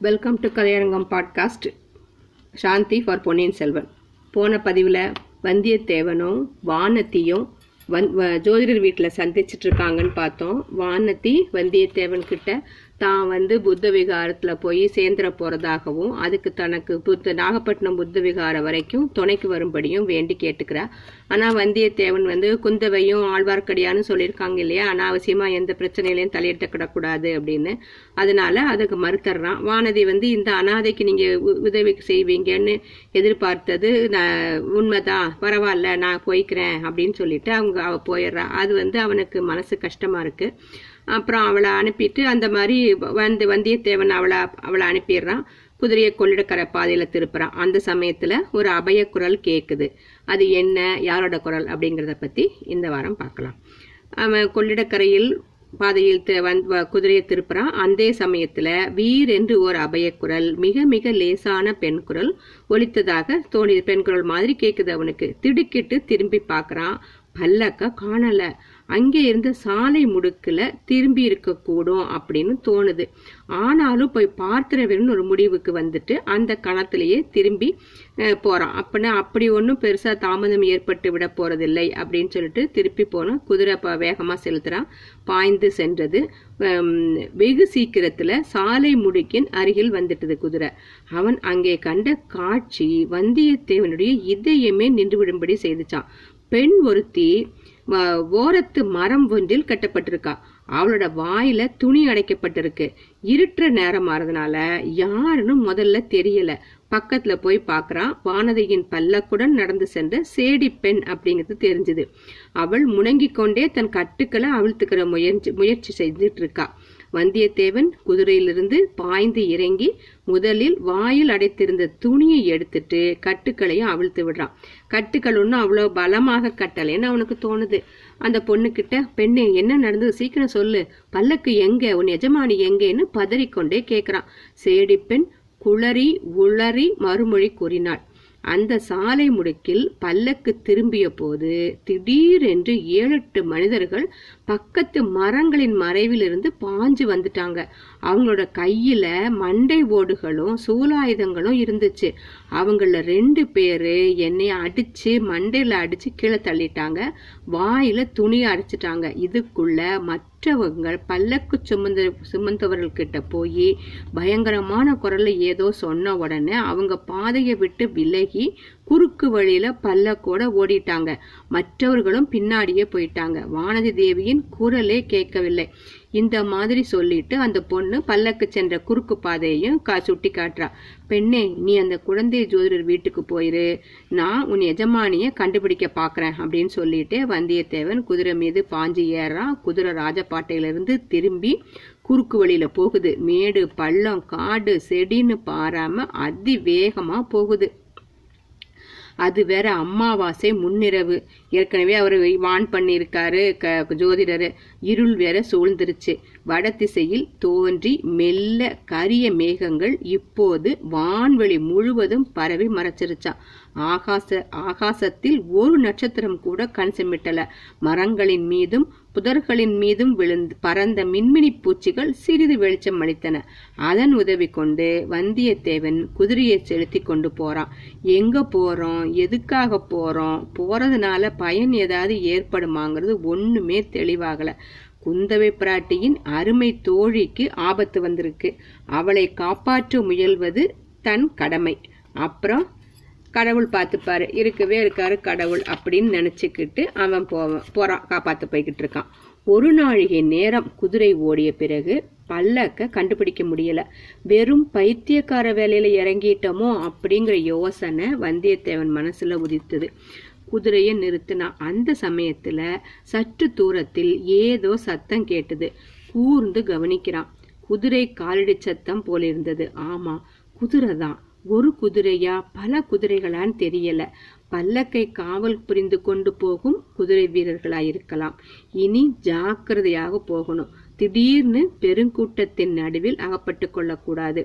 Welcome to Kalaiyarangam podcast Shanthi for Ponniyin Selvan போன பதிவில் வந்தியத்தேவனும் வானத்தியும் வந் ஜோதிடர் வீட்டில் சந்திச்சிட்டு இருக்காங்கன்னு பார்த்தோம். வானத்தி வந்தியத்தேவன் கிட்ட தான் வந்து புத்த விகாரத்தில் போய் சேர்ந்துட போகிறதாகவும் அதுக்கு தனக்கு புத்த நாகப்பட்டினம் புத்த விகாரம் வரைக்கும் துணைக்கு வரும்படியும் வேண்டி கேட்டுக்கிறார் ஆனால் வந்தியத்தேவன் வந்து குந்தவையும் ஆழ்வார்க்கடியான்னு சொல்லியிருக்காங்க இல்லையா? அனாவசியமாக எந்த பிரச்சனையிலையும் தலையிட்டக்கிடக்கூடாது அப்படின்னு. அதனால அதுக்கு மறுத்தர்றான். வானதி வந்து இந்த அனாதைக்கு நீங்கள் உதவி செய்வீங்கன்னு எதிர்பார்த்தது நான் உண்மைதான் பரவாயில்ல நான் போய்க்கிறேன் அப்படின்னு சொல்லிட்டு அவங்க அவ போயிடுறா. அது வந்து அவனுக்கு மனசு கஷ்டமாக இருக்குது அப்புறம் அவளை அனுப்பிட்டு அந்த மாதிரி வந்து வந்தியத்தேவன் அவளை அவளை அனுப்பிடுறான். குதிரையை கொள்ளிடக்கரை பாதையில திருப்புறான். அந்த சமயத்துல ஒரு அபய குரல் கேக்குது. அது என்ன யாரோட குரல் அப்படிங்கிறத பத்தி இந்த வாரம் பார்க்கலாம். அவன் கொள்ளிடக்கரையில் பாதையில் தி- வ- குதிரையை திருப்புறான். அந்த சமயத்துல வீர் என்று ஒரு அபய குரல் மிக மிக லேசான பெண் குரல் ஒலித்ததாக தோணி பெண் குரல் மாதிரி கேக்குது அவனுக்கு. திடுக்கிட்டு திரும்பி பார்க்கறான். பல்லக்க காணல. அங்கே இருந்த சாலை முடுக்கில் திரும்பி இருக்கக்கூடும் அப்படின்னு தோணுது. ஆனாலும் போய் பார்த்துறவன் ஒரு முடிவுக்கு வந்துட்டு அந்த கணத்திலேயே திரும்பி போகிறான் அப்படின்னா அப்படி ஒன்றும் பெருசாக தாமதம் ஏற்பட்டு விட போகிறதில்லை அப்படின்னு சொல்லிட்டு திருப்பி போனால் குதிரை ப- வேகமாக செலுத்துகிறான் பாய்ந்து சென்றது. வெகு சீக்கிரத்தில் சாலை முடுக்கின் அருகில் வந்துட்டது குதிரை. அவன் அங்கே கண்ட காட்சி வந்தியத்தேவனுடைய இதயமே நின்றுவிடும்படி செய்துச்சான். பெண் ஒருத்தி ஓரத்து மரம் ஒன்றில் கட்டப்பட்டிருக்கா. அவளோட வாயில துணி அடைக்கப்பட்டிருக்கு. இருட்டுற நேரம் ஆறதுனால யாருன்னு முதல்ல தெரியல. பக்கத்துல போய் பாக்குறான் வானதியின் பல்லக்குடன் நடந்து சென்ற சேடி பெண் அப்படிங்கிறது தெரிஞ்சது. அவள் முணங்கிக் கொண்டே தன் கட்டுக்களை அவிழ்த்துக்கிற முயற்சி முயற்சி செய்துட்டு இருக்கா. வந்தியத்தேவன் குதிரையிலிருந்து பாய்ந்து இறங்கி முதலில் வாயில் அடைத்திருந்த துணியை எடுத்துட்டு கட்டுக்களையும் அவிழ்த்து விடுறான். கட்டுக்கள் ஒன்றும் அவ்வளோ பலமாக கட்டலைன்னு அவனுக்கு தோணுது. அந்த பொண்ணுக்கிட்ட பெண்ணு என்ன நடந்தது? சீக்கிரம் சொல்லு. பல்லக்கு எங்க? உன் எஜமானி எங்கேன்னு பதறிக்கொண்டே கேட்குறான் சேடி பெண் குளறி உளறி மறுமொழி கூறினாள். அந்த சாலை முடுக்கில் பல்லக்கு திரும்பிய போது திடீரென்று ஏழெட்டு மனிதர்கள் பக்கத்து மரங்களின் மறைவிலிருந்து பாஞ்சு வந்துட்டாங்க. அவங்களோட கையில மண்டை ஓடுகளும் சூலாயுதங்களும் இருந்துச்சு. அவங்கள ரெண்டு பேரு என்னைய அடிச்சு மண்டையில அடிச்சு கீழே தள்ளிட்டாங்க. வாயில துணி அடைச்சிட்டாங்க. இதுக்குள்ள மற்றவங்க பல்லக்கு சுமந்த சுமந்தவர்கள் கிட்ட போய் பயங்கரமான குரல்ல ஏதோ சொன்ன உடனே அவங்க பாதையை விட்டு விலகி குறுக்கு வழியில பல்லக்கோட ஓடிட்டாங்க. மற்றவர்களும் பின்னாடியே போயிட்டாங்க. வானதி தேவியின் குரலே கேட்கவில்லை. இந்த மாதிரி சொல்லிட்டு அந்த பொண்ணு பல்லக்கு சென்ற குறுக்கு பாதையையும் கா சுட்டி காட்டுறா. பெண்ணே நீ அந்த குழந்தை ஜோதிடர் வீட்டுக்கு போயிரு. நான் உன் எஜமானிய கண்டுபிடிக்க பாக்குறேன் அப்படின்னு சொல்லிட்டு வந்தியத்தேவன் குதிரை மீது பாஞ்சு ஏறான் குதிரை ராஜபாட்டையிலிருந்து திரும்பி குறுக்கு வழியில போகுது. மேடு பள்ளம் காடு செடின்னு பாராம அதிவேகமா போகுது. அது வேற அம்மாவாசை முன்னிரவு. ஏற்கனவே அவர் வான் பண்ணியிருக்காரு க ஜோதிடர். இருள் வேற சூழ்ந்துருச்சு. வடதிசையில் தோன்றி மெல்ல கரிய மேகங்கள் இப்போது வான்வெளி முழுவதும் பரவி மறைச்சிருச்சான் ஆகாச ஆகாசத்தில் ஒரு நட்சத்திரம் கூட கண் செமிட்டல. மரங்களின் மீதும் புதர்களின் மீதும் விழுந்து பறந்த மின்மினி பூச்சிகள் சிறிது வெளிச்சம் அளித்தன. அதன் உதவி கொண்டு வந்தியத்தேவன் குதிரையை செலுத்தி கொண்டு போறான். எங்க போறோம்? எதுக்காக போறோம்? போறதுனால பயன் ஏதாவது ஏற்படுமாங்கிறது ஒண்ணுமே தெளிவாகல. குந்தவை பிராட்டியின் அருமை தோழிக்கு ஆபத்து வந்திருக்கு. அவளை காப்பாற்ற முயல்வது தன் கடமை. அப்புறம் கடவுள் பார்த்துப்பாரு. இருக்கவே இருக்காரு கடவுள் அப்படின்னு நினச்சிக்கிட்டு அவன் போவான் போறான் காப்பாற்ற போய்கிட்டு இருக்கான். ஒரு நாழிகை நேரம் குதிரை ஓடிய பிறகு பல்லக்க கண்டுபிடிக்க முடியல. வெறும் பைத்தியக்கார வேலையில இறங்கிட்டோமோ அப்படிங்கிற யோசனை வந்தியத்தேவன் மனசுல உதித்தது. குதிரையை நிறுத்தினான் அந்த சமயத்துல சற்று தூரத்தில் ஏதோ சத்தம் கேட்டது. கூர்ந்து கவனிக்கிறான். குதிரை காலடி சத்தம் போலிருந்தது. ஆமா குதிரை தான். ஒரு குதிரையா? பல குதிரைகளான்னு தெரியல. பல்லக்கை காவல் புரிந்து கொண்டு போகும் குதிரை வீரர்களாயிருக்கலாம் இனி ஜாக்கிரதையாக போகணும். திடீர்னு பெருங்கூட்டத்தின் நடுவில் அகப்பட்டு கொள்ளக்கூடாது.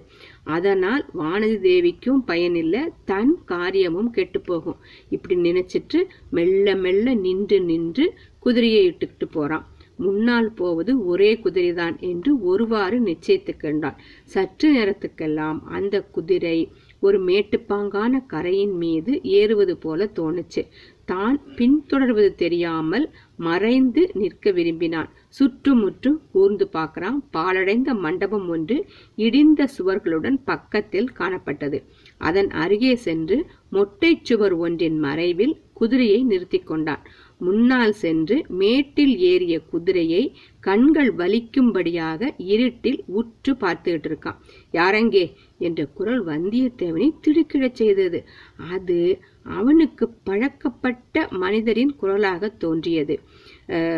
அதனால் வானதி தேவிக்கும் பயனில்லை தன் காரியமும் கெட்டு போகும். இப்படி நினைச்சிட்டு மெல்ல மெல்ல நின்று நின்று குதிரையை இட்டுக்கிட்டு போறான். முன்னால் போவது ஒரே குதிரைதான் என்று ஒருவாறு நிச்சயித்துக்கொண்டான் சற்று நேரத்துக்கெல்லாம் அந்த குதிரை ஒரு மேட்டுப்பாங்கான கரையின் மீது ஏறுவது போல தோணுச்சு. தான் பின்தொடர்வது தெரியாமல் மறைந்து நிற்க விரும்பினான். சுற்றுமுற்றும் கூர்ந்து பார்க்கறான். பாலடைந்த மண்டபம் ஒன்று இடிந்த சுவர்களுடன் பக்கத்தில் காணப்பட்டது. அதன் அருகே சென்று மொட்டை சுவர் ஒன்றின் மறைவில் குதிரையை நிறுத்தி கொண்டான். முன்னால் சென்று மேட்டில் ஏறிய குதிரையை கண்கள் வலிக்கும்படியாக இருட்டில் உற்று பார்த்துக்கிட்டு இருக்கான். யாரங்கே? என்ற குரல் வந்தியத்தேவனை திடுக்கிடச் செய்தது. அது அவனுக்கு பழக்கப்பட்ட மனிதரின் குரலாக தோன்றியது.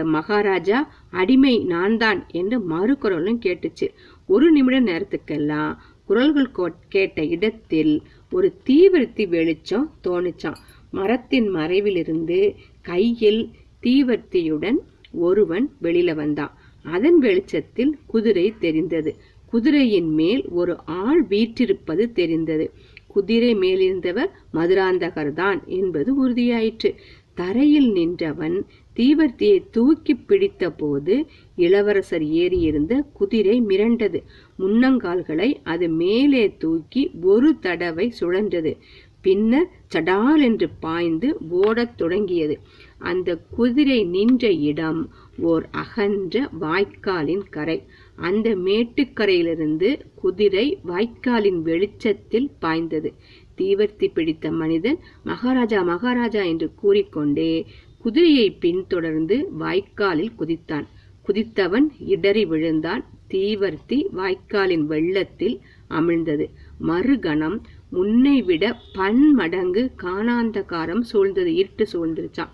மகாராஜா அடிமை நான் தான் என்று மறுகுரலும் கேட்டுச்சு. ஒரு நிமிட நேரத்துக்கெல்லாம் குரல்கள் கேட்ட இடத்தில் ஒரு தீவர்த்தி வெளிச்சம் தோணுச்சான் மரத்தின் மறைவிலிருந்து கையில் தீவர்த்தியுடன் ஒருவன் வெளியில வந்தான். அதன் வெளிச்சத்தில் குதிரை தெரிந்தது. குதிரையின் மேல் ஒரு ஆள் வீற்றிருப்பது தெரிந்தது. குதிரை மேலிருந்தவர் மதுராந்தகர்தான் என்பது உறுதியாயிற்று. தரையில் நின்றவன் தீவர்த்தியை தூக்கி பிடித்த போது இளவரசர் ஏறியிருந்த குதிரை மிரண்டது. முன்னங்கால்களை அது மேலே தூக்கி ஒரு தடவை சுழன்றது. பின்னர் சடால் என்று பாய்ந்து ஓடத் தொடங்கியது. அந்த குதிரை நின்ற இடம் ஓர் அகன்ற வாய்க்காலின் கரை. அந்த மேட்டுக்கரையிலிருந்து குதிரை வாய்க்காலின் வெளிச்சத்தில் பாய்ந்தது. தீவர்த்தி பிடித்த மனிதன் மகாராஜா மகாராஜா என்று கூறிக்கொண்டே குதிரையை பின்தொடர்ந்து வாய்க்காலில் குதித்தான். குதித்தவன் இடறி விழுந்தான். தீவர்த்தி வாய்க்காலின் வெள்ளத்தில் அமிழ்ந்தது. மறுகணம் முன்னை விட பன்மடங்கு காணாந்தகாரம் சூழ்ந்தது இருட்டு சூழ்ந்துருச்சான்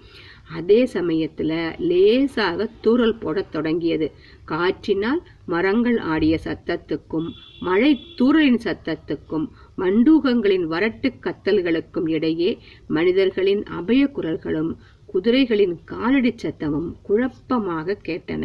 அதே சமயத்துல லேசாக தூரல் போடத் தொடங்கியது. காற்றினால் மரங்கள் ஆடிய சத்தத்துக்கும் மழை தூரலின் சத்தத்துக்கும் மண்டூகங்களின் வரட்டு கத்தல்களுக்கும் இடையே மனிதர்களின் அபய குரல்களும் குதிரைகளின் காலடி சத்தமும் குழப்பமாக கேட்டன.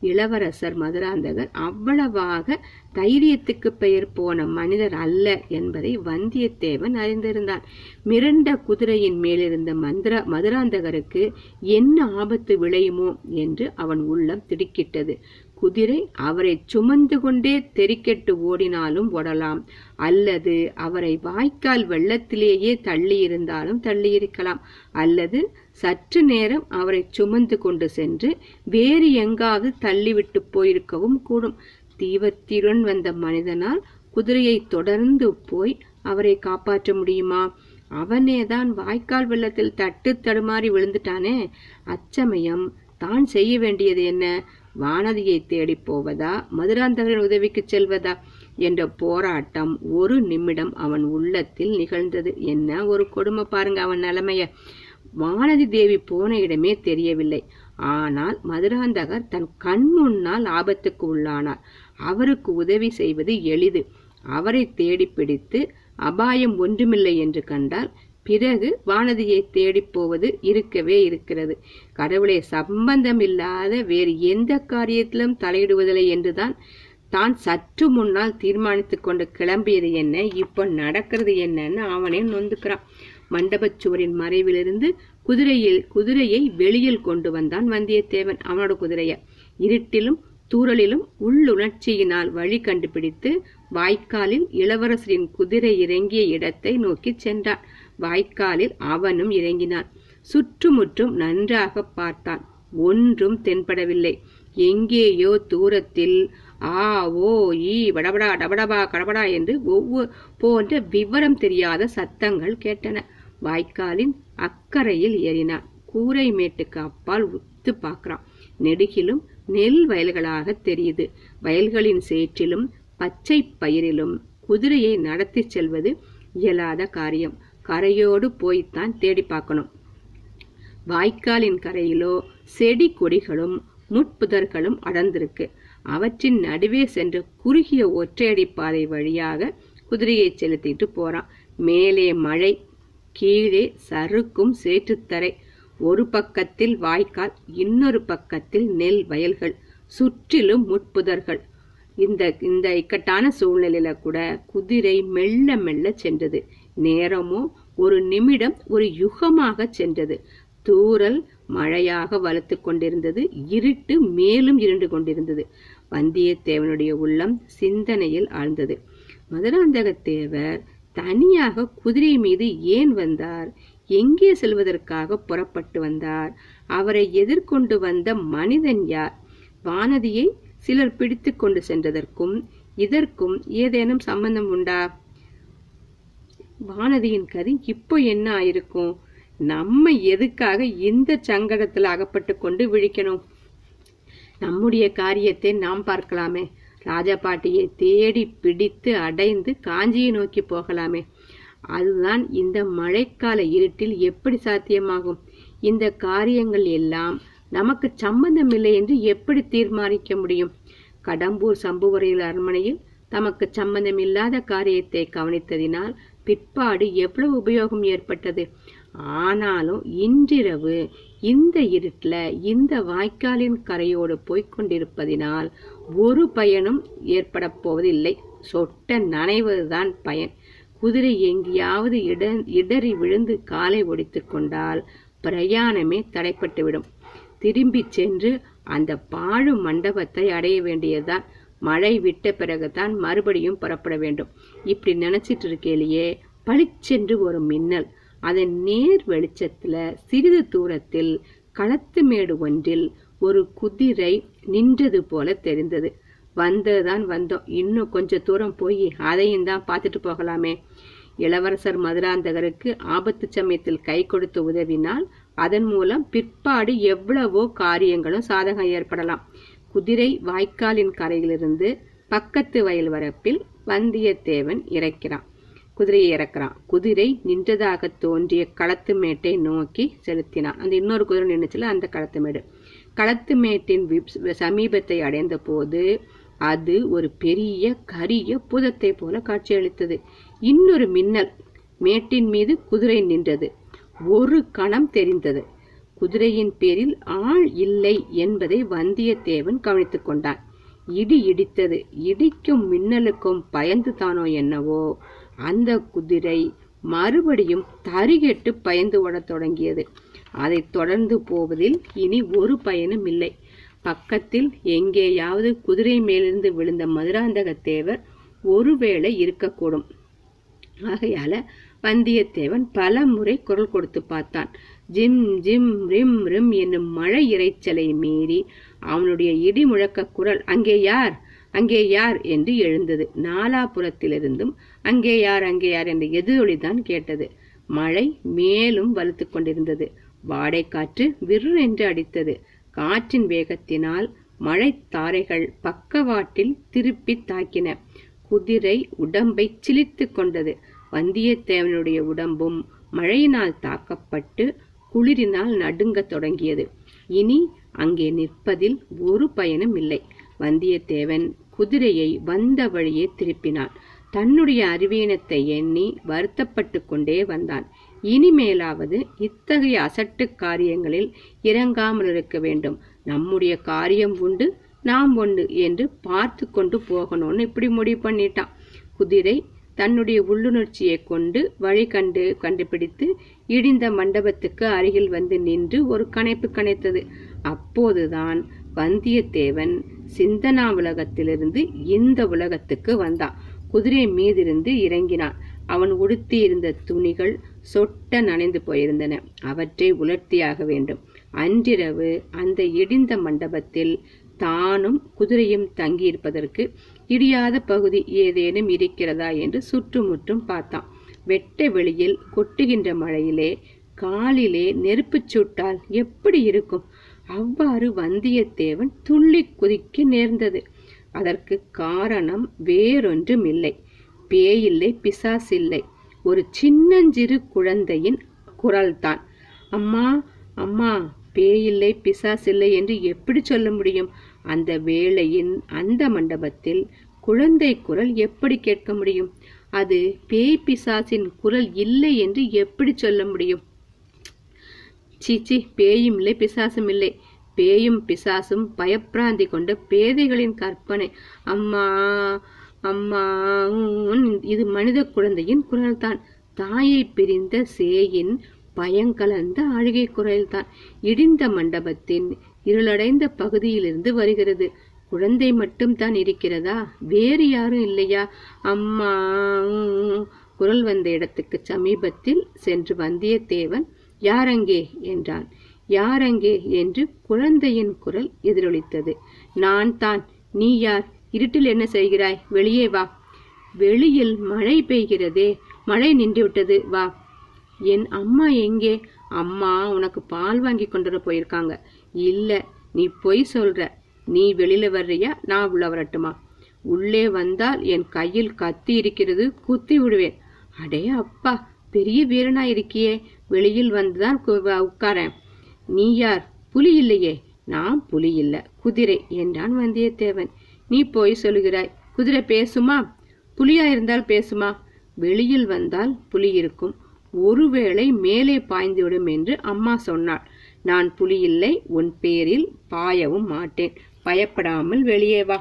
இளவரசர் மதுராந்தகர் அவ்வளவாக தைரியத்துக்கு பெயர் போன மனிதர் அல்ல என்பதை வந்தியத்தேவன் அறிந்திருந்தான். மிரண்ட குதிரையின் மேலிருந்த மந்திர மதுராந்தகருக்கு என்ன ஆபத்து விளையுமோ என்று அவன் உள்ளம் திடுக்கிட்டது. குதிரை அவரை சுமந்து கொண்டே தெறிக்கெட்டு ஓடினாலும் ஓடலாம். அல்லது அவரை வாய்க்கால் வெள்ளத்திலேயே தள்ளி இருந்தாலும் தள்ளியிருக்கலாம். அல்லது சற்று நேரம் அவரை சுமந்து கொண்டு சென்று வேறு எங்காவது தள்ளிவிட்டு போயிருக்கவும் கூடும். தீவத்தியுடன் வந்த மனிதனால் குதிரையை தொடர்ந்து போய் அவரை காப்பாற்ற முடியுமா? அவனேதான் வாய்க்கால் வெள்ளத்தில் தட்டு தடுமாறி விழுந்துட்டானே. அச்சமயம் தான் செய்ய வேண்டியது என்ன? வானதியை தேடி போவதா? மதுராந்தகரின் உதவிக்கு செல்வதா? என்ற போராட்டம் ஒரு நிமிடம் அவன் உள்ளத்தில் நிகழ்ந்தது. என்ன? ஒரு கொடுமை பாருங்க அவன் நிலைமைய. வானதி தேவி போன இடமே தெரியவில்லை. ஆனால் மதுராந்தகர் தன் கண் முன்னால் ஆபத்துக்கு உள்ளானார். அவருக்கு உதவி செய்வது எளிது. அவரை தேடி பிடித்து அபாயம் ஒன்றுமில்லை என்று கண்டால் பிறகு வானதியை தேடிப் போவது இருக்கவே இருக்கிறது. கடவுளை சம்பந்தமில்லாத வேறு எந்த காரியத்திலும் தலையிடுவதில்லை என்றுதான் தான் சற்று முன்னால் தீர்மானித்துக் கொண்டு கிளம்பியது என்ன இப்போ நடக்கிறது என்னன்னு அவனே நொந்துக்கிறான். மண்டபச் சுவரின் மறைவிலிருந்து குதிரையில் குதிரையை வெளியில் கொண்டு வந்தான் வந்தியத்தேவன் அவனோட குதிரைய. இருட்டிலும் தூரலிலும் உள்ளுணர்ச்சியினால் வழி கண்டுபிடித்து வாய்க்காலில் இளவரசரின் குதிரை இறங்கிய இடத்தை நோக்கி சென்றான். வாய்க்காலில் அவனும் இறங்கினான். சுற்றுமுற்றும் நன்றாக பார்த்தான். ஒன்றும் தென்படவில்லை. எங்கேயோ தூரத்தில் ஆ ஓ ஈ வடபடா டபடபா கடபடா என்று ஒவ்வொரு போன்ற விவரம் தெரியாத சத்தங்கள் கேட்டன. வாய்க்காலின் அக்கறையில் ஏறினான். கூரை மேட்டுக்கு அப்பால் உத்து பார்க்கிறான். நெடுகிலும் நெல் வயல்களாக தெரியுது. வயல்களின் சேற்றிலும் பச்சை பயிரிலும் குதிரையை நடத்தி செல்வது இயலாத காரியம். கரையோடு போய்த்தான் தேடி பார்க்கணும். வாய்க்காலின் கரையிலோ செடி கொடிகளும் முட்புதர்களும் அடர்ந்திருக்கு. அவற்றின் நடுவே சென்ற குறுகிய ஒற்றையடி பாதை வழியாக குதிரையை செலுத்திட்டு போறான். மேலே மழை கீழே சறுக்கும் சேற்றுத்தரை ஒரு பக்கத்தில் வாய்க்கால் இன்னொரு பக்கத்தில் நெல் வயல்கள் சுற்றிலும் முட்புதர்கள். இந்த இந்த இக்கட்டான சூழ்நிலையில கூட குதிரை மெல்ல மெல்ல சென்றது. நேரமோ ஒரு நிமிடம் ஒரு யுகமாக சென்றது. தூரல் மழையாக வலுத்து கொண்டிருந்தது இருட்டு மேலும் இருண்டு கொண்டிருந்தது. வந்தியத்தேவனுடைய உள்ளம் சிந்தனையில் ஆழ்ந்தது. மதுராந்தகத்தேவர் தனியாக குதிரை மீது ஏன் வந்தார்? எங்கே செல்வதற்காக புறப்பட்டு வந்தார்? அவரை எதிர்கொண்டு வந்த மனிதன் யார்? வானதியை சிலர் பிடித்து கொண்டு சென்றதற்கும் இதற்கும் ஏதேனும் சம்பந்தம் உண்டா? வானதியின் கதி இப்போ என்ன ஆயிருக்கும்? நம்ம எதுக்காக இந்த சங்கடத்தில் அகப்பட்டு கொண்டு விழிக்கணும்? நம்முடைய காரியத்தை நாம் பார்க்கலாமே. ராஜா பாட்டியை தேடி பிடித்து அடைந்து காஞ்சியை நோக்கி போகலாமே. அதுதான் இந்த மழைக்கால இருட்டில் எப்படி சாத்தியமாகும்? இந்த காரியங்கள் எல்லாம் நமக்கு சம்பந்தமில்லை என்று எப்படி தீர்மானிக்க முடியும்? கடம்பூர் சம்புவரையில் அரண்மனையில் தமக்கு சம்பந்தமில்லாத காரியத்தை கவனித்ததினால் பிற்பாடு எவ்வளவு உபயோகம் ஏற்பட்டது? ஆனாலும் இன்றிரவு இந்த இருட்டில் இந்த வாய்க்காலின் கரையோடு போய்கொண்டிருப்பதினால் ஒரு பயனும் ஏற்பட போவதில்லை. சொட்ட நனைவதுதான் பயன். குதிரை எங்கேயாவது இட இடறி விழுந்து காலை ஒடித்து கொண்டால் பிரயாணமே தடைப்பட்டுவிடும். திரும்பி சென்று அந்த பாழும் மண்டபத்தை அடைய வேண்டியதுதான். மழை விட்ட பிறகுதான் மறுபடியும் புறப்பட வேண்டும். இப்படி நினைச்சிட்டு இருக்கையிலேயே பளிச்சென்று ஒரு மின்னல். அதன் நேர் வெளிச்சத்துல சிறிது தூரத்தில் களத்து மேடு ஒன்றில் ஒரு குதிரை நின்றது போல தெரிந்தது. வந்ததுதான் வந்தோம். இன்னும் கொஞ்ச தூரம் போய் அதையும் தான் பார்த்துட்டு போகலாமே. இளவரசர் மதுராந்தகருக்கு ஆபத்து சமயத்தில் கை கொடுத்து உதவினால் அதன் மூலம் பிற்பாடு எவ்வளவோ காரியங்களும் சாதகம் ஏற்படலாம். குதிரை வாய்க்காலின் கரையிலிருந்து பக்கத்து வயல் வரப்பில் வந்தியத்தேவன் இறக்கிறான். குதிரையை இறக்குறான். குதிரை நின்றதாக தோன்றிய களத்து மேட்டை நோக்கி செலுத்தினான். அந்த இன்னொரு குதிரை நின்றுச்சுல அந்த களத்து மேடு களத்து மேட்டின் சமீபத்தை அடைந்த போது அது ஒரு பெரிய கரிய புதத்தை போல காட்சியளித்தது. இன்னொரு மின்னல் மேட்டின் மீது குதிரை நின்றது. ஒரு கணம் தெரிந்தது. குதிரையின் பேரில் ஆள் இல்லை என்பதை வந்தியத்தேவன் கவனித்துக் கொண்டான். இடி இடித்தது இடிக்கும் மின்னலுக்கும் பயந்து தானோ என்னவோ. அந்த குதிரை மறுபடியும் தருகெட்டு பயந்து ஓடத் தொடங்கியது. அதை தொடர்ந்து போவதில் இனி ஒரு பயனும் இல்லை. பக்கத்தில் எங்கேயாவது குதிரை மேலிருந்து விழுந்த மதுராந்தக தேவர் ஒருவேளை இருக்கக்கூடும். ஆகையால வந்தியத்தேவன் பல முறை குரல் கொடுத்து பார்த்தான். ஜிம் ஜிம் ரிம் ரிம் என்னும் மழை இறைச்சலை மீறி அவனுடைய இடி முழக்க குரல் அங்கே யார்? அங்கே யார்? என்று எழுந்தது. நாலாபுரத்திலிருந்தும் அங்கே யார் அங்கே யார்? என்ற எதிரொலிதான் கேட்டது. மழை மேலும் வலுத்து கொண்டிருந்தது. வாடைக்காற்று விர் என்று அடித்தது. காற்றின் வேகத்தினால் மழை தாரைகள் பக்கவாட்டில் திருப்பி தாக்கின. குதிரை உடம்பை சிலித்து கொண்டது. வந்தியத்தேவனுடைய உடம்பும் மழையினால் தாக்கப்பட்டு குளிரினால் நடுங்கத் தொடங்கியது. இனி அங்கே நிற்பதில் ஒரு பயனும் இல்லை. வந்தியத்தேவன் குதிரையை வந்த வழியே திருப்பினான். தன்னுடைய அறிவீனத்தை எண்ணி வருத்தப்பட்டு கொண்டே வந்தான். இனிமேலாவது இத்தகைய அசட்டு காரியங்களில் இறங்காமல் இருக்க வேண்டும். நம்முடைய காரியம் உண்டு நாம் உண்டு என்று பார்த்து கொண்டு போகணும்னு இப்படி முடிவு பண்ணிட்டான். குதிரை தன்னுடைய உள்ளுணர்ச்சியை கொண்டு வழி கண்டு கண்டுபிடித்து இடிந்த மண்டபத்துக்கு அருகில் வந்து நின்று ஒரு கணைப்பு கணைத்தது. அப்போதுதான் வந்தியத்தேவன் சிந்தனா உலகத்திலிருந்து இந்த உலகத்துக்கு வந்தான். குதிரை மீதிருந்து இறங்கினான். அவன் உடுத்தியிருந்த துணிகள் சொட்ட நனைந்து போயிருந்தன. அவற்றை உலர்த்தியாக வேண்டும். அன்றிரவு அந்த இடிந்த மண்டபத்தில் தானும் குதிரையும் தங்கியிருப்பதற்கு இடியாத பகுதி ஏதேனும் இருக்கிறதா என்று சுற்றுமுற்றும் பார்த்தான். வெட்ட வெளியில் கொட்டுகின்ற மழையிலே காலிலே நெருப்புச் சுட்டால் எப்படி இருக்கும்? அவ்வாறு வந்தியத்தேவன் துள்ளி குதிக்க நேர்ந்தது. அதற்கு காரணம் வேறொன்றும் இல்லை பேயில்லை பிசாசில்லை. ஒரு சின்னஞ்சிறு குழந்தையின் குரல்தான். அம்மா அம்மா பேயில்லை பிசாசில்லை என்று எப்படி சொல்ல முடியும்? அந்த வேளையின் அந்த மண்டபத்தில் குழந்தை குரல் எப்படி கேட்க முடியும்? அது பேய் பிசாசின் குரல் இல்லை என்று எப்படி சொல்ல முடியும்? சீச்சி பேயும் இல்லை பிசாசும் இல்லை. பேயும் பிசாசும் பயப்பிராந்தி கொண்ட பேதைகளின் கற்பனை. அம்மா அம்மா இது மனித குழந்தையின் குரல்தான். தாயை பிரிந்த சேயின் பயங்கலந்த அழுகை குரல்தான். இடிந்த மண்டபத்தின் இருளடைந்த பகுதியிலிருந்து வருகிறது. குழந்தை மட்டும் தான் இருக்கிறதா? வேறு யாரும் இல்லையா? அம்மா குரல் வந்த இடத்துக்கு சமீபத்தில் சென்று வந்தியத்தேவன் யாரங்கே? என்றான். யாரங்கே? என்று குழந்தையின் குரல் எதிரொலித்தது. நான் தான். நீ யார்? இருட்டில் என்ன செய்கிறாய்? வெளியே வா. வெளியில் மழை பெய்கிறதே. மழை நின்றுவிட்டது. வா. என் அம்மா எங்கே? அம்மா உனக்கு பால் வாங்கி கொண்டு வர போயிருக்காங்க. இல்ல நீ பொய் சொல்ற. நீ வெளியில வர்றியா? நான் உள்ள வரட்டுமா? உள்ளே வந்தால் என் கையில் கத்தி இருக்கிறது குத்தி விடுவேன். அடே அப்பா பெரிய வீரனா இருக்கியே. வெளியில் வந்துதான் உட்காரேன். நீ யார்? புலி இல்லையே. நான் புலி இல்ல. குதிரை என்றான் வந்தியத்தேவன். நீ போய் சொல்லுகிறாய். குதிரை பேசுமா? புலியா இருந்தால் பேசுமா? வெளியில் வந்தால் புலி இருக்கும். ஒருவேளை மேலே பாய்ந்துவிடும் என்று அம்மா சொன்னாள். நான் புலி இல்லை உன் பேரில் பாயவும் மாட்டேன். பயப்படாமல் வெளியே வா.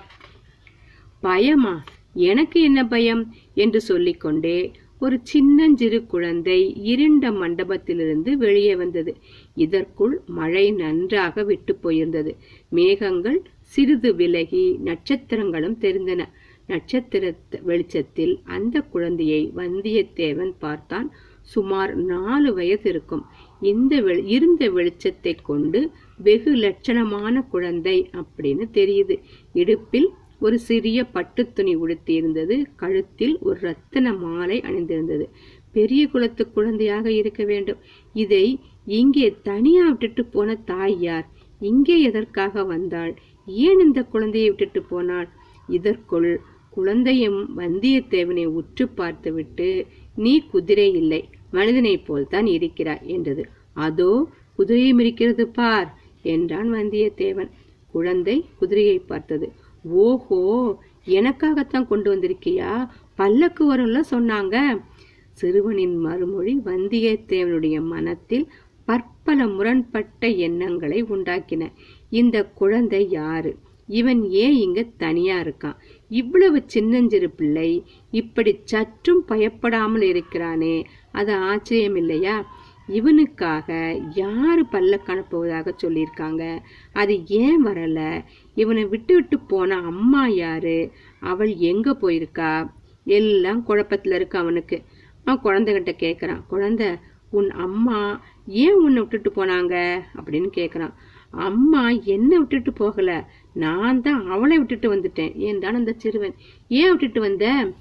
பயமா? எனக்கு என்ன பயம்? என்று சொல்லிக்கொண்டே ஒரு சின்னஞ்சிறு குழந்தை இருண்ட மண்டபத்திலிருந்து வெளியே வந்தது. இதற்குள் மழை நன்றாக விட்டு போயிருந்தது. மேகங்கள் சிறிது விலகி நட்சத்திரங்களும் தெரிந்தன. நட்சத்திர வெளிச்சத்தில் அந்த குழந்தையை வந்தியத்தேவன் பார்த்தான். சுமார் நாலு வயது இருக்கும். இந்த வெளி- இருந்த வெளிச்சத்தை கொண்டு வெகு லட்சணமான குழந்தை அப்படின்னு தெரியுது. இடுப்பில் ஒரு சிறிய பட்டு துணி உடுத்தி இருந்தது கழுத்தில் ஒரு ரத்தன மாலை அணிந்திருந்தது. பெரிய குலத்து குழந்தையாக இருக்க வேண்டும். இதை இங்கே தனியா விட்டுட்டு போன தாய் யார்? இங்கே எதற்காக வந்தாள்? ஏன் இந்த குழந்தையை விட்டுட்டு போனாள்? இதற்குள் குழந்தையும் வந்தியத்தேவனை உற்று பார்த்துவிட்டு நீ குதிரை இல்லை. மனிதனைப் போல்தான் இருக்கிறாய் என்றது. அதோ குதிரையும் இருக்கிறது பார் என்றான் வந்தியத்தேவன். குழந்தை குதிரையை பார்த்தது. ஓஹோ எனக்காகத்தான் கொண்டு வந்திருக்கியா? பல்லக்கு வரும்ல சொன்னாங்க. சிறுவனின் மறுமொழி வந்தியத்தேவனுடைய மனத்தில் பற்பல முரண்பட்ட எண்ணங்களை உண்டாக்கின. இந்த குழந்தை யாரு? இவன் ஏன் இங்க தனியா இருக்கான் இவ்வளவு சின்னஞ்சிறு பிள்ளை இப்படி சற்றும் பயப்படாமல் இருக்கிறானே அது ஆச்சரியம் இல்லையா? இவனுக்காக யாரு பல்ல அனுப்புவதாக சொல்லியிருக்காங்க. அது ஏன் வரல? இவனை விட்டு விட்டு போன அம்மா யாரு? அவள் எங்க போயிருக்கா? எல்லாம் குழப்பத்துல இருக்கு அவனுக்கு. அவன் குழந்தைகிட்ட கேட்குறான் குழந்தை உன் அம்மா ஏன் உன்னை விட்டுட்டு போனாங்க? அப்படின்னு கேட்குறான் அம்மா என்ன விட்டுட்டு போகல. நான் தான் அவளை விட்டுட்டு வந்துட்டேன். என்றான் அந்த சிறுவன்? ஏன் விட்டுட்டு வந்த?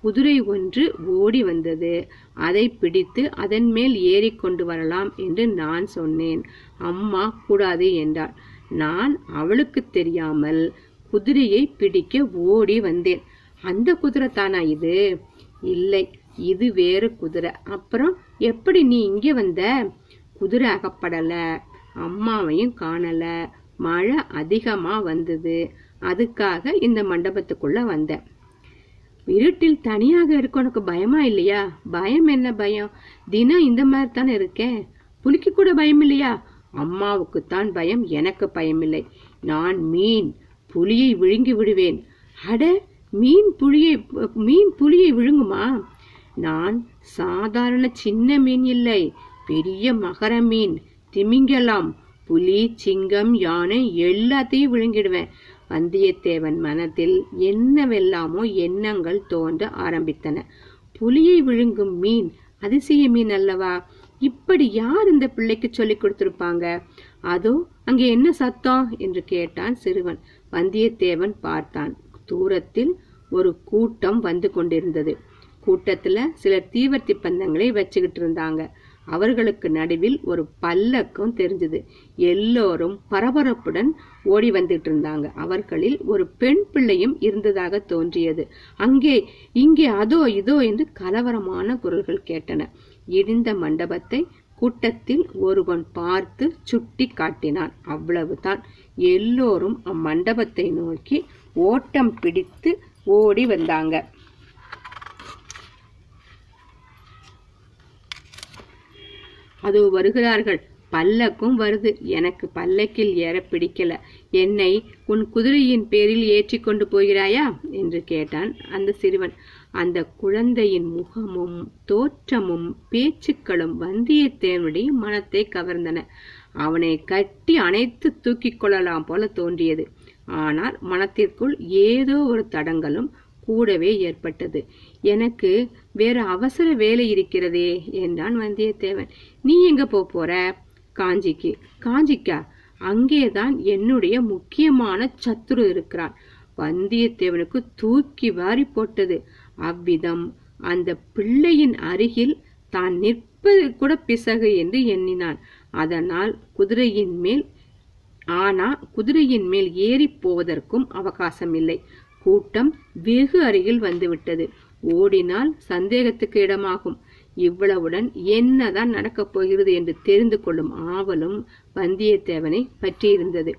குதிரை ஒன்று ஓடி வந்தது. அதை பிடித்து அதன் மேல் ஏறிக்கொண்டு வரலாம் என்று நான் சொன்னேன். அம்மா கூடாது என்றாள். நான் அவளுக்கு தெரியாமல் குதிரையை பிடிக்க ஓடி வந்தேன். அந்த குதிரை தானா இது? இல்லை இது வேறு குதிரை. அப்புறம் எப்படி நீ இங்கே வந்த? குதிரை அகப்படலை. அம்மாவையும் காணல. மழை அதிகமா வந்தது. அதுக்காக இந்த மண்டபத்துக்குள்ள வந்தேன். இருட்டில் தனியாக இருக்க உனக்கு பயமா இல்லையா? பயம் என்ன பயம்? தினம் இந்த மாதிரி தானே இருக்கேன். புலிக்கு கூட பயம் இல்லையா? அம்மாவுக்கு தான் பயம் எனக்கு பயம் இல்லை. நான் மீன் புலியை விழுங்கி விடுவேன். அட மீன் புலியை மீன் புலியை விழுங்குமா? நான் சாதாரண சின்ன மீன் இல்லை. பெரிய மகர மீன். திமிங்கலாம் புலி சிங்கம் யானை எல்லாத்தையும் விழுங்கிடுவேன். வந்தியத்தேவன் மனத்தில் என்னவெல்லாமோ எண்ணங்கள் தோன்ற ஆரம்பித்தன. புலியை விழுங்கும் மீன் அதிசய மீன் அல்லவா? இப்படி யார் இந்த பிள்ளைக்கு சொல்லி கொடுத்திருப்பாங்க? அதோ அங்கே என்ன சத்தம்? என்று கேட்டான் சிறுவன். வந்தியத்தேவன் பார்த்தான். தூரத்தில் ஒரு கூட்டம் வந்து கொண்டிருந்தது. கூட்டத்துல சிலர் தீவர்த்தி பந்தங்களை வச்சுக்கிட்டு இருந்தாங்க. அவர்களுக்கு நடுவில் ஒரு பல்லக்கம் தெரிஞ்சது. எல்லோரும் பரபரப்புடன் ஓடி வந்துட்டு இருந்தாங்க அவர்களில் ஒரு பெண் பிள்ளையும் இருந்ததாக தோன்றியது. அங்கே இங்கே அதோ இதோ என்று கலவரமான குரல்கள் கேட்டன. இடிந்த மண்டபத்தை கூட்டத்தில் ஒருவன் பார்த்து சுட்டி காட்டினான். அவ்வளவுதான். எல்லோரும் அம்மண்டபத்தை நோக்கி ஓட்டம் பிடித்து ஓடி வந்தாங்க. அதோ வருகிறார்கள். பல்லக்கும் வருது. எனக்கு பல்லக்கில் ஏற பிடிக்கல. என்னை உன் குதிரையின் பேரில் ஏற்றி கொண்டு போகிறாயா? என்று கேட்டான் அந்த சிறுவன். அந்த குழந்தையின் முகமும் தோற்றமும் பேச்சுக்களும் வந்தியத்தேவனுடைய மனத்தை கவர்ந்தன. அவனை கட்டி அணைத்து தூக்கிக் கொள்ளலாம் போல தோன்றியது. ஆனால் மனத்திற்குள் ஏதோ ஒரு தடங்கலும் கூடவே ஏற்பட்டது. எனக்கு வேறு அவசர வேலை இருக்கிறதே என்றான் வந்தியத்தேவன். நீ எங்க போற? காஞ்சிக்கு. காஞ்சிக்கா அங்கேதான் என்னுடைய முக்கியமான சத்துரு இருக்கிறான். வந்தியத்தேவனுக்கு தூக்கி வாரி போட்டது. அவ்விதம் அந்த பிள்ளையின் அருகில் தான் நிற்பது கூட பிசகு என்று எண்ணினான். அதனால் குதிரையின் மேல் ஆனா குதிரையின் மேல் ஏறிப் போவதற்கும் அவகாசம் இல்லை கூட்டம் வெகு அருகில் வந்துவிட்டது. ஓடினால் சந்தேகத்துக்கு இடமாகும். இவ்வளவுடன் என்னதான் நடக்கப் போகிறது என்று தெரிந்து கொள்ளும் ஆவலும் வந்தியத்தேவனை பற்றியிருந்தது.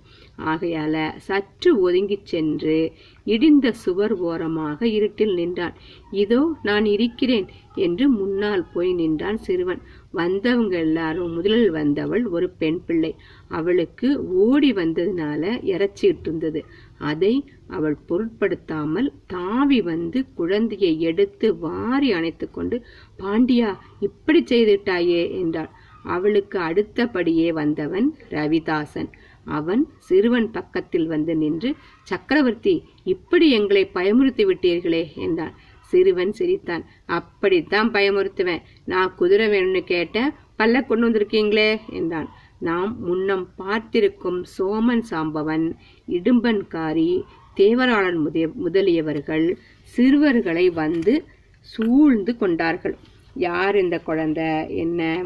ஆகையால சற்று ஒதுங்கிச் சென்று இடிந்த சுவர் ஓரமாக இருட்டில் நின்றான். இதோ நான் இருக்கிறேன் என்று முன்னால் போய் நின்றான் சிறுவன். வந்தவங்க எல்லாரும் முதலில் வந்தவள் ஒரு பெண் பிள்ளை. அவளுக்கு ஓடி வந்ததுனால இறைச்சிட்டு இருந்தது அதை அவள் பொருட்படுத்தாமல் தாவி வந்து குழந்தையை எடுத்து வாரி அணைத்து கொண்டு பாண்டியா இப்படி செய்துட்டாயே என்றாள். அவளுக்கு அடுத்தபடியே வந்தவன் ரவிதாசன். அவன் சிறுவன் பக்கத்தில் வந்து நின்று சக்கரவர்த்தி இப்படி எங்களை பயமுறுத்தி விட்டீர்களே என்றான். சிறுவன் சிரித்தான். அப்படித்தான் பயமுறுத்துவேன். நான் குதிரை வேணும்னு கேட்டேன் பல்ல கொண்டு வந்திருக்கீங்களே என்றான். நாம் முன்னம் பார்த்திருக்கும் சோமன் சாம்பவன் இடும்பன்காரி தேவராளன் முதலிய முதலியவர்கள் சிறுவர்களை வந்து சூழ்ந்து கொண்டார்கள். யார் இந்த குழந்தை? என்ன?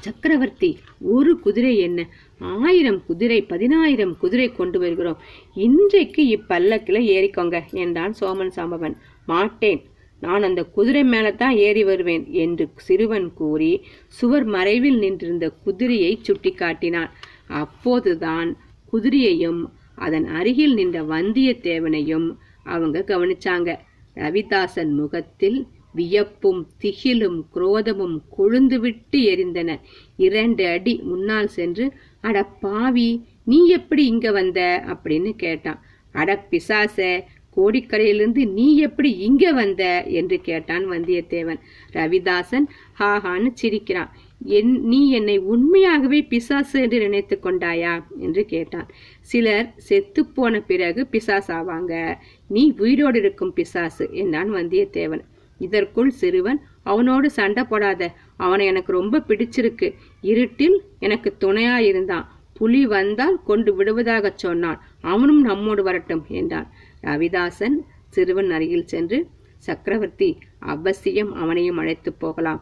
சக்கரவர்த்தி ஒரு குதிரை என்ன? ஆயிரம் குதிரை பதினாயிரம் குதிரை கொண்டு வருகிறோம். இன்றைக்கு இப்பல்லக்கில் ஏறிக்கோங்க என்றான் சோமன் சாம்பவன். மாட்டேன். நான் அந்த குதிரை மேலத்தான் ஏறி வருவேன் என்று சிறுவன் கூறி சுவர் மறைவில் நின்றிருந்த குதிரையை சுட்டிக்காட்டினான். அப்போதுதான் குதிரையையும் அதன் அருகில் நின்ற வந்தியத்தேவனையும் அவங்க கவனிச்சாங்க. ரவிதாசன் முகத்தில் வியப்பும் திகிலும் குரோதமும் கொழுந்துவிட்டு எரிந்தன. இரண்டு அடி முன்னால் சென்று அட பாவி நீ எப்படி இங்க வந்த? அப்படின்னு கேட்டான். அட பிசாச கோடிக்கரையிலிருந்து நீ எப்படி இங்க வந்த? என்று கேட்டான் வந்தியத்தேவன். ரவிதாசன் ஹாஹான்னு சிரிக்கிறான். என் நீ என்னை உண்மையாகவே பிசாசு என்று நினைத்து கொண்டாயா? என்று கேட்டான். சிலர் செத்துப்போன பிறகு பிசாசாவாங்க நீ உயிரோடு இருக்கும் பிசாசு என்றான் வந்தியத்தேவன். இதற்குள் சிறுவன் அவனோடு சண்டை போடாத. அவனை எனக்கு ரொம்ப பிடிச்சிருக்கு. இருட்டில் எனக்கு துணையா இருந்தான் புலி வந்தால் கொண்டு விடுவதாக சொன்னான். அவனும் நம்மோடு வரட்டும் என்றான். ரவிதாசன் சிறுவன் அருகில் சென்று சக்கரவர்த்தி அவசியம் அவனையும் அழைத்து போகலாம்.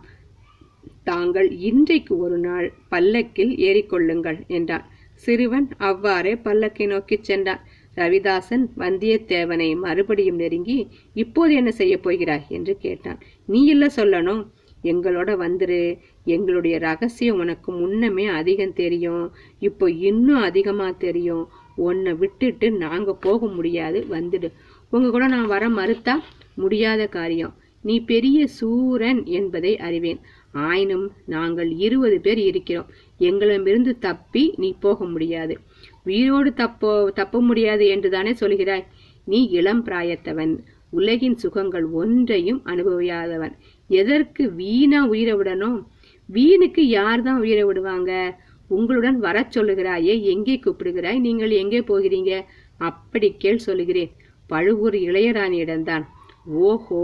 தாங்கள் இன்றைக்கு ஒரு நாள் பல்லக்கில் ஏறிக்கொள்ளுங்கள் என்றான். சிறுவன் அவ்வாறே பல்லக்கை நோக்கிச் சென்றான். ரவிதாசன் வந்தியத்தேவனை மறுபடியும் நெருங்கி இப்போது என்ன செய்ய போகிறாய்? என்று கேட்டான். நீ இல்ல சொல்லணும். எங்களோட வந்துரு. எங்களுடைய ரகசியம் உனக்கு முன்னமே அதிகம் தெரியும். இப்போ இன்னும் அதிகமா தெரியும். உன்னை விட்டுட்டு நாங்க போக முடியாது. வந்துடு. உங்க கூட நான் வர மறுத்தா முடியாத காரியம். நீ பெரிய சூரன் என்பதை அறிவேன். ஆயினும் நாங்கள் இருபது பேர் இருக்கிறோம். எங்களிடமிருந்து தப்பி நீ போக முடியாது. உயிரோடு தப்போ தப்ப முடியாது என்றுதானே சொல்கிறாய். நீ இளம் பிராயத்தவன். உலகின் சுகங்கள் ஒன்றையும் அனுபவியாதவன். எதற்கு வீணா உயிரை விடணும்? வீணுக்கு யார் தான் உயிரை விடுவாங்க? உங்களுடன் வர சொல்லுகிறாயே எங்கே கூப்பிடுகிறாய் நீங்கள் எங்கே போகிறீங்க? அப்படி கேள் சொல்லுகிறேன். பழுவூர் இளையராணியிடம்தான். ஓஹோ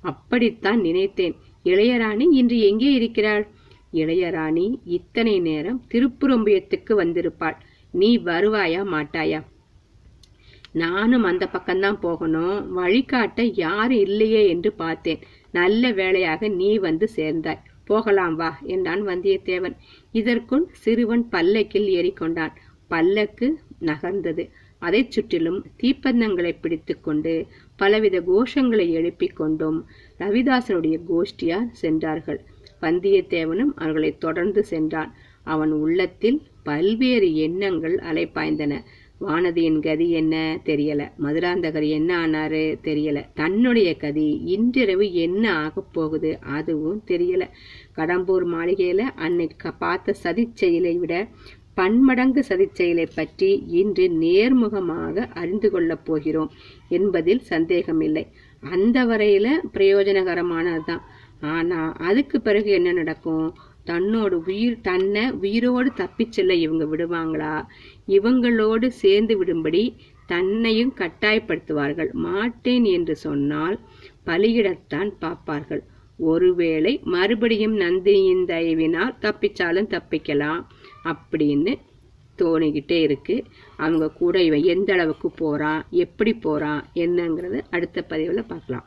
அப்படித்தான் நினைத்தேன். இளையராணி இன்று எங்கே இருக்கிறாள்? இளையராணி இத்தனை நேரம் திருப்புரம்பியத்துக்கு வந்திருப்பாள். நீ வருவாயா மாட்டாயா? நானும் அந்த பக்கம்தான் போகணும். வழிகாட்ட யாரும் இல்லையே என்று பார்த்தேன். நல்ல வேளையாக நீ வந்து சேர்ந்தாய். போகலாம் வா என்றான் வந்தியத்தேவன். இதற்குள் சிறுவன் பல்லக்கில் ஏறிக்கொண்டான். பல்லக்கு நகர்ந்தது. அதைச் சுற்றிலும் தீப்பந்தங்களை பிடித்துக்கொண்டு பலவித கோஷங்களை எழுப்பிக் கொண்டும் ரவிதாசனுடைய கோஷ்டியார் சென்றார்கள். வந்தியத்தேவனும் அவர்களை தொடர்ந்து சென்றான். அவன் உள்ளத்தில் பல்வேறு எண்ணங்கள் அலைப்பாய்ந்தன. வானதியின் கதி என்ன தெரியல. மதுராந்தகர் என்ன ஆனாரு தெரியல. தன்னுடைய கதி இன்றிரவு என்ன ஆக போகுது அதுவும் தெரியல. கடம்பூர் மாளிகையில அன்னைக்கு பார்த்த சதி செயலை விட பன்மடங்கு சதிச்செயலை பற்றி இன்று நேர்முகமாக அறிந்து கொள்ளப் போகிறோம் என்பதில் சந்தேகமில்லை அந்த வரையில பிரயோஜனகரமானதுதான். ஆனா அதுக்கு பிறகு என்ன நடக்கும்? தன்னோட உயிர் தன்னை உயிரோடு தப்பிச் செல்ல இவங்க விடுவாங்களா? இவங்களோடு சேர்ந்து விடும்படி தன்னையும் கட்டாயப்படுத்துவார்கள். மாட்டேன் என்று சொன்னால் பலியிடத்தான் பார்ப்பார்கள். ஒருவேளை மறுபடியும் நந்தினியின் தயவினால் தப்பிச்சாலும் தப்பிக்கலாம் அப்படின்னு தோணிக்கிட்டே இருக்கு. அவங்க கூட இவன் எந்த அளவுக்கு போறான் எப்படி போறான் என்னங்கிறத அடுத்த பதிவில் பார்க்கலாம்.